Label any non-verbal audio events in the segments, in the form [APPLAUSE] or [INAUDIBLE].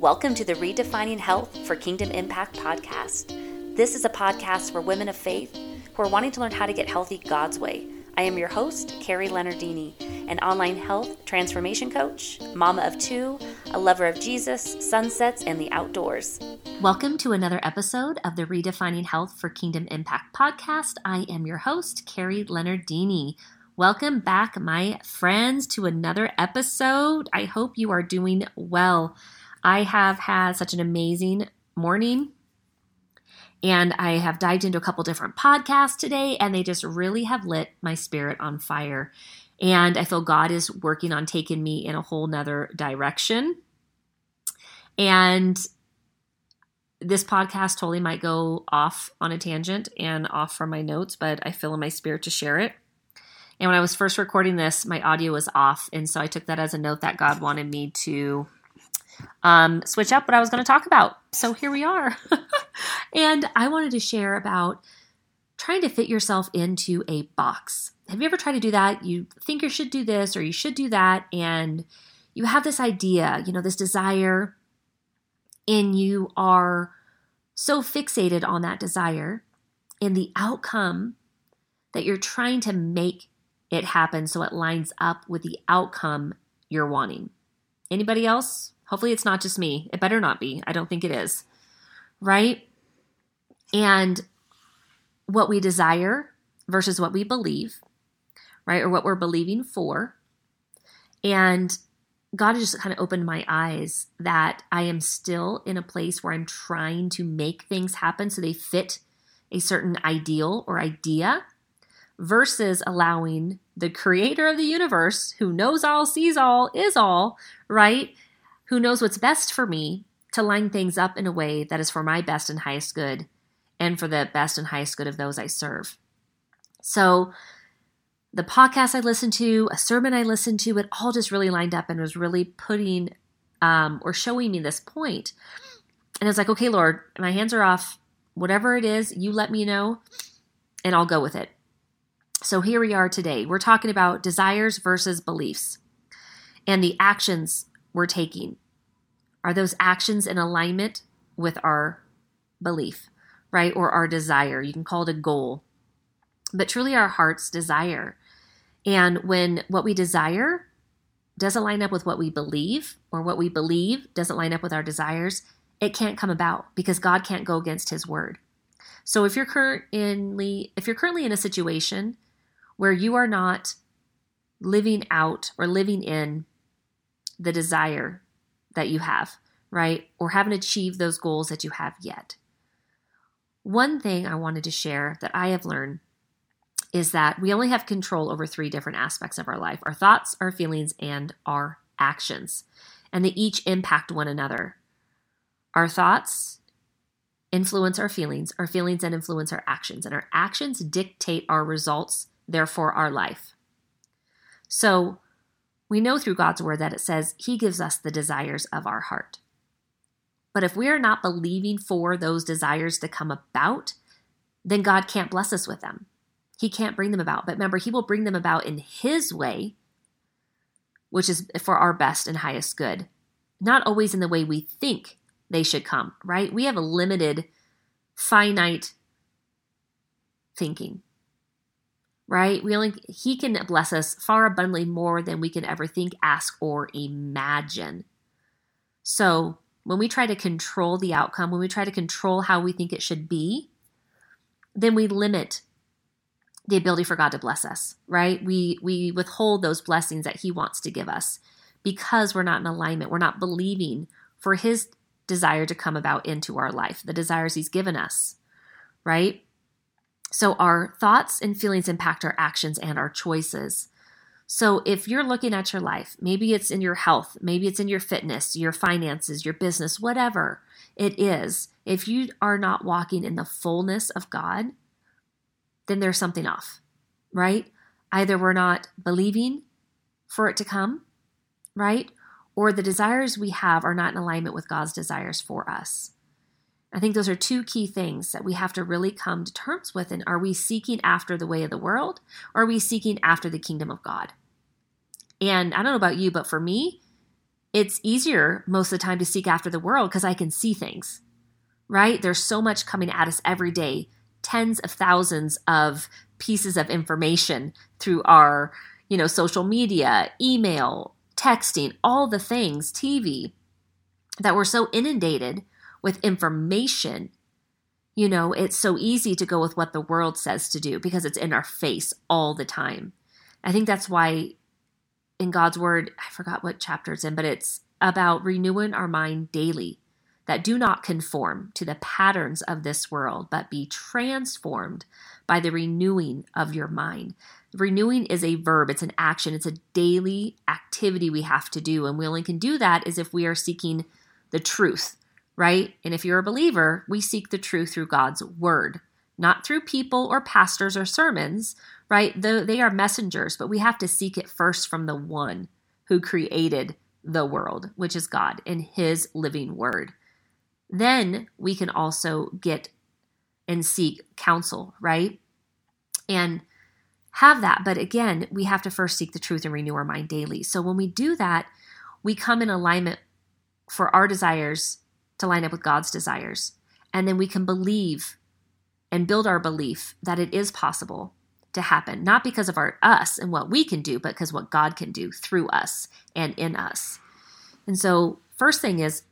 Welcome to the Redefining Health for Kingdom Impact podcast. This is a podcast for women of faith who are wanting to learn how to get healthy God's way. I am your host, Carrie Leonardini, an online health transformation coach, mama of two, a lover of Jesus, sunsets, and the outdoors. Welcome to another episode of the Redefining Health for Kingdom Impact podcast. I am your host, Carrie Leonardini. Welcome back, my friends, to another episode. I hope you are doing well. I have had such an amazing morning. And I have dived into a couple different podcasts today, and they just really have lit my spirit on fire. And I feel God is working on taking me in a whole nother direction. And this podcast totally might go off on a tangent and off from my notes, but I feel in my spirit to share it. And when I was first recording this, my audio was off. And so I took that as a note that God wanted me to um, switch up what I was going to talk about. So here we are. [LAUGHS] and I wanted to share about trying to fit yourself into a box. Have you ever tried to do that? You think you should do this or you should do that, and you have this idea, you know, this desire, and you are so fixated on that desire and the outcome that you're trying to make it happen so it lines up with the outcome you're wanting. Anybody else? Hopefully, it's not just me. It better not be. I don't think it is. Right? And what we desire versus what we believe, right? Or what we're believing for. And God has just kind of opened my eyes that I am still in a place where I'm trying to make things happen so they fit a certain ideal or idea versus allowing the creator of the universe, who knows all, sees all, is all, right? Who knows what's best for me to line things up in a way that is for my best and highest good and for the best and highest good of those I serve. So, the podcast I listened to, a sermon I listened to, it all just really lined up and was really putting um, or showing me this point. And I was like, okay, Lord, my hands are off. Whatever it is, you let me know and I'll go with it. So here we are today. We're talking about desires versus beliefs and the actions we're taking. Are those actions in alignment with our belief, right? Or our desire? You can call it a goal, but truly our heart's desire. And when what we desire doesn't line up with what we believe, or what we believe doesn't line up with our desires, it can't come about because God can't go against his word. So if you're currently if you're currently in a situation where you are not living out or living in the desire that you have, right? Or haven't achieved those goals that you have yet. One thing I wanted to share that I have learned is that we only have control over three different aspects of our life our thoughts, our feelings, and our actions. And they each impact one another. Our thoughts influence our feelings, our feelings then influence our actions, and our actions dictate our results, therefore, our life. So, we know through God's word that it says He gives us the desires of our heart. But if we are not believing for those desires to come about, then God can't bless us with them. He can't bring them about. But remember, He will bring them about in His way, which is for our best and highest good, not always in the way we think they should come, right? We have a limited, finite thinking right? We only he can bless us far abundantly more than we can ever think, ask, or imagine. So when we try to control the outcome, when we try to control how we think it should be, then we limit the ability for God to bless us, right? We we withhold those blessings that he wants to give us because we're not in alignment. We're not believing for his desire to come about into our life, the desires he's given us, right? So our thoughts and feelings impact our actions and our choices. So if you're looking at your life, maybe it's in your health, maybe it's in your fitness, your finances, your business, whatever it is, if you are not walking in the fullness of God, then there's something off, right? Either we're not believing for it to come, right? Or the desires we have are not in alignment with God's desires for us. I think those are two key things that we have to really come to terms with. And are we seeking after the way of the world or are we seeking after the kingdom of God? And I don't know about you, but for me, it's easier most of the time to seek after the world because I can see things, right? There's so much coming at us every day, tens of thousands of pieces of information through our, you know, social media, email, texting, all the things, TV, that we're so inundated with information. You know, it's so easy to go with what the world says to do because it's in our face all the time. I think that's why in God's word, I forgot what chapter it's in, but it's about renewing our mind daily that do not conform to the patterns of this world, but be transformed by the renewing of your mind. Renewing is a verb, it's an action, it's a daily activity we have to do. And we only can do that is if we are seeking the truth, right? And if you're a believer, we seek the truth through God's word, not through people or pastors or sermons, right? Though they are messengers, but we have to seek it first from the one who created the world, which is God in his living word. Then we can also get and seek counsel, right? And have that. But again, we have to first seek the truth and renew our mind daily. So when we do that, we come in alignment for our desires to line up with God's desires. And then we can believe and build our belief that it is possible to happen, not because of our us and what we can do, but because what God can do through us and in us. And so, first thing is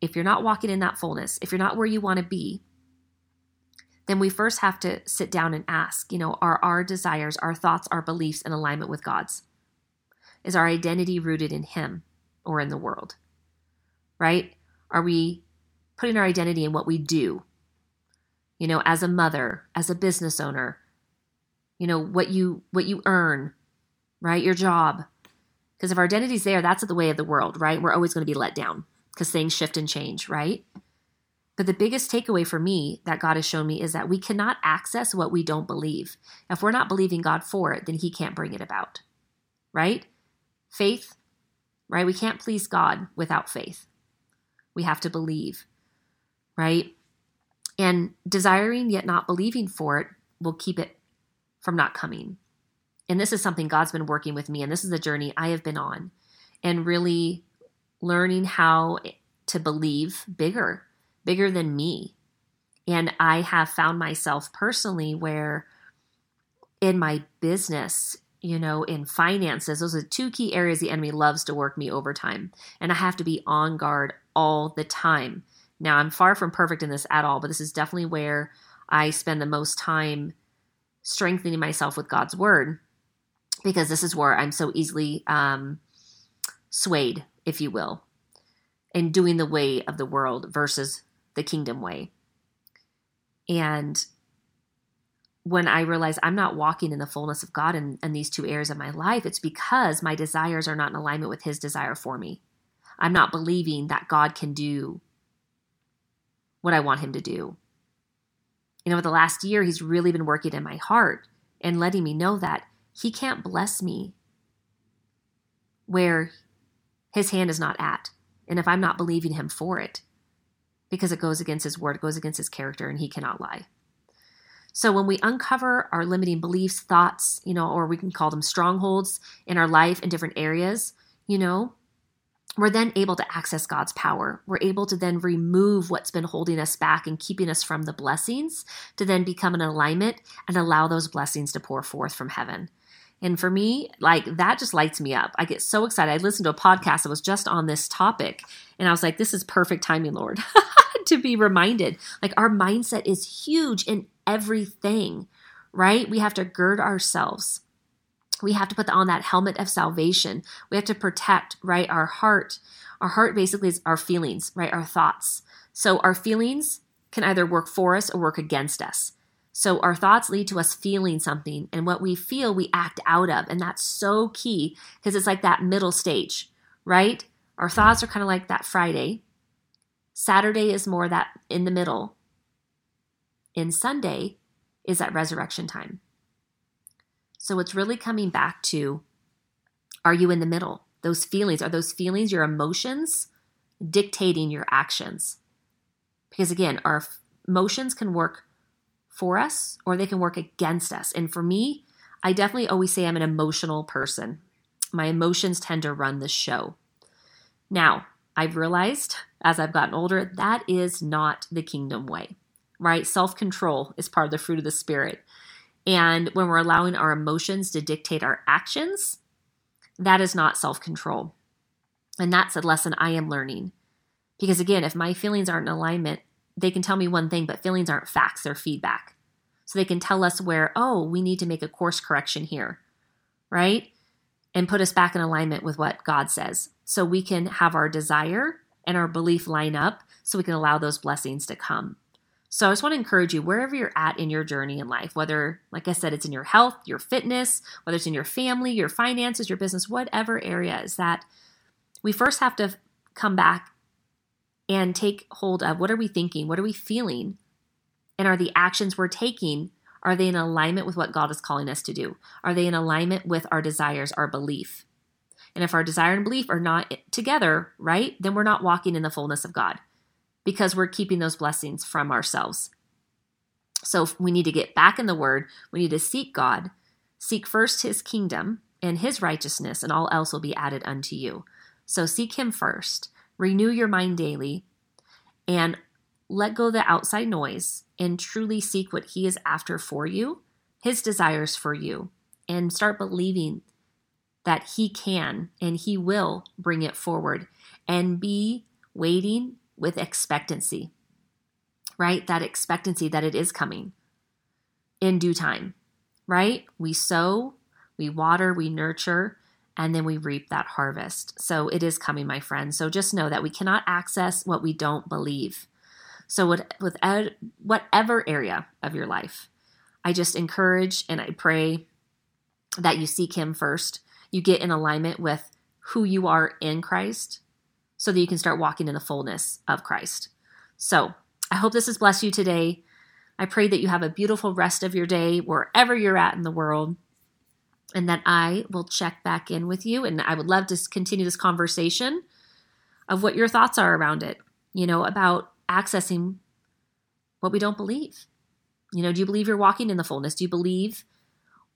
if you're not walking in that fullness, if you're not where you want to be, then we first have to sit down and ask, you know, are our desires, our thoughts, our beliefs in alignment with God's? Is our identity rooted in Him or in the world? Right? Are we putting our identity in what we do? You know, as a mother, as a business owner, you know what you what you earn right? Your job. Because if our identity's there that's the way of the world right? We're always going to be let down because things shift and change right? But the biggest takeaway for me that god has shown me is that we cannot access what we don't believe. If we're not believing god for it then he can't bring it about right? Faith right? We can't please god without faith we have to believe right and desiring yet not believing for it will keep it from not coming. And this is something God's been working with me, and this is the journey I have been on, and really learning how to believe bigger, bigger than me. And I have found myself personally where in my business, you know, in finances, those are two key areas the enemy loves to work me overtime. And I have to be on guard all the time. Now, I'm far from perfect in this at all, but this is definitely where I spend the most time strengthening myself with God's word because this is where I'm so easily um, swayed, if you will, in doing the way of the world versus the kingdom way. And when I realize I'm not walking in the fullness of God in, in these two areas of my life, it's because my desires are not in alignment with His desire for me. I'm not believing that God can do what I want Him to do you know, the last year, he's really been working in my heart and letting me know that he can't bless me where his hand is not at. And if I'm not believing him for it, because it goes against his word, it goes against his character, and he cannot lie. So when we uncover our limiting beliefs, thoughts, you know, or we can call them strongholds in our life in different areas, you know, we're then able to access God's power. We're able to then remove what's been holding us back and keeping us from the blessings to then become an alignment and allow those blessings to pour forth from heaven. And for me, like that just lights me up. I get so excited. I listened to a podcast that was just on this topic, and I was like, this is perfect timing, Lord, [LAUGHS] to be reminded. Like our mindset is huge in everything, right? We have to gird ourselves we have to put on that helmet of salvation. We have to protect, right, our heart. Our heart basically is our feelings, right, our thoughts. So our feelings can either work for us or work against us. So our thoughts lead to us feeling something, and what we feel, we act out of. And that's so key because it's like that middle stage, right? Our thoughts are kind of like that Friday. Saturday is more that in the middle. And Sunday is at resurrection time. So it's really coming back to are you in the middle? Those feelings, are those feelings your emotions dictating your actions? Because again, our emotions can work for us or they can work against us. And for me, I definitely always say I'm an emotional person. My emotions tend to run the show. Now, I've realized as I've gotten older, that is not the kingdom way, right? Self control is part of the fruit of the Spirit. And when we're allowing our emotions to dictate our actions, that is not self control. And that's a lesson I am learning. Because again, if my feelings aren't in alignment, they can tell me one thing, but feelings aren't facts, they're feedback. So they can tell us where, oh, we need to make a course correction here, right? And put us back in alignment with what God says. So we can have our desire and our belief line up so we can allow those blessings to come. So I just want to encourage you wherever you're at in your journey in life, whether, like I said, it's in your health, your fitness, whether it's in your family, your finances, your business, whatever area is that we first have to come back and take hold of what are we thinking? What are we feeling? And are the actions we're taking, are they in alignment with what God is calling us to do? Are they in alignment with our desires, our belief? And if our desire and belief are not together, right, then we're not walking in the fullness of God because we're keeping those blessings from ourselves. So we need to get back in the word. We need to seek God, seek first his kingdom and his righteousness, and all else will be added unto you. So seek him first, renew your mind daily, and let go the outside noise and truly seek what he is after for you, his desires for you, and start believing that he can and he will bring it forward and be waiting with expectancy, right? That expectancy that it is coming in due time, right? We sow, we water, we nurture, and then we reap that harvest. So it is coming, my friends. So just know that we cannot access what we don't believe. So with, ed, whatever area of your life, I just encourage and I pray that you seek Him first. You get in alignment with who you are in Christ, so that you can start walking in the fullness of Christ. So I hope this has blessed you today. I pray that you have a beautiful rest of your day wherever you're at in the world, and that I will check back in with you. And I would love to continue this conversation of what your thoughts are around it, you know, about accessing what we don't believe. You know, do you believe you're walking in the fullness? Do you believe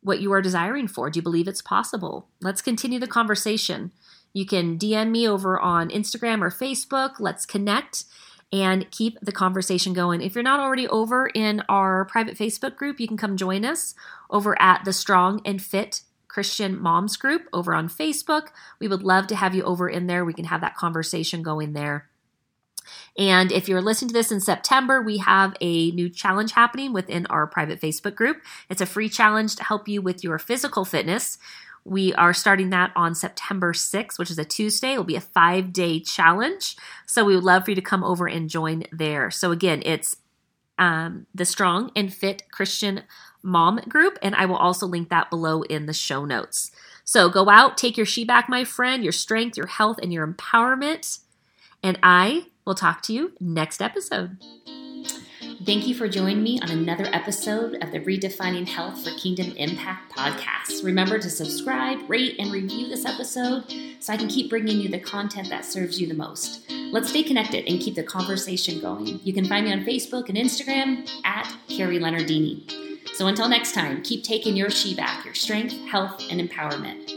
what you are desiring for? Do you believe it's possible? Let's continue the conversation. You can DM me over on Instagram or Facebook. Let's connect and keep the conversation going. If you're not already over in our private Facebook group, you can come join us over at the Strong and Fit Christian Moms group over on Facebook. We would love to have you over in there. We can have that conversation going there. And if you're listening to this in September, we have a new challenge happening within our private Facebook group. It's a free challenge to help you with your physical fitness. We are starting that on September 6th, which is a Tuesday. It will be a five day challenge. So we would love for you to come over and join there. So again, it's um, the Strong and Fit Christian Mom group, and I will also link that below in the show notes. So go out, take your she back, my friend, your strength, your health, and your empowerment. And I will talk to you next episode. Thank you for joining me on another episode of the Redefining Health for Kingdom Impact podcast. Remember to subscribe, rate, and review this episode so I can keep bringing you the content that serves you the most. Let's stay connected and keep the conversation going. You can find me on Facebook and Instagram at Carrie Leonardini. So until next time, keep taking your she back, your strength, health, and empowerment.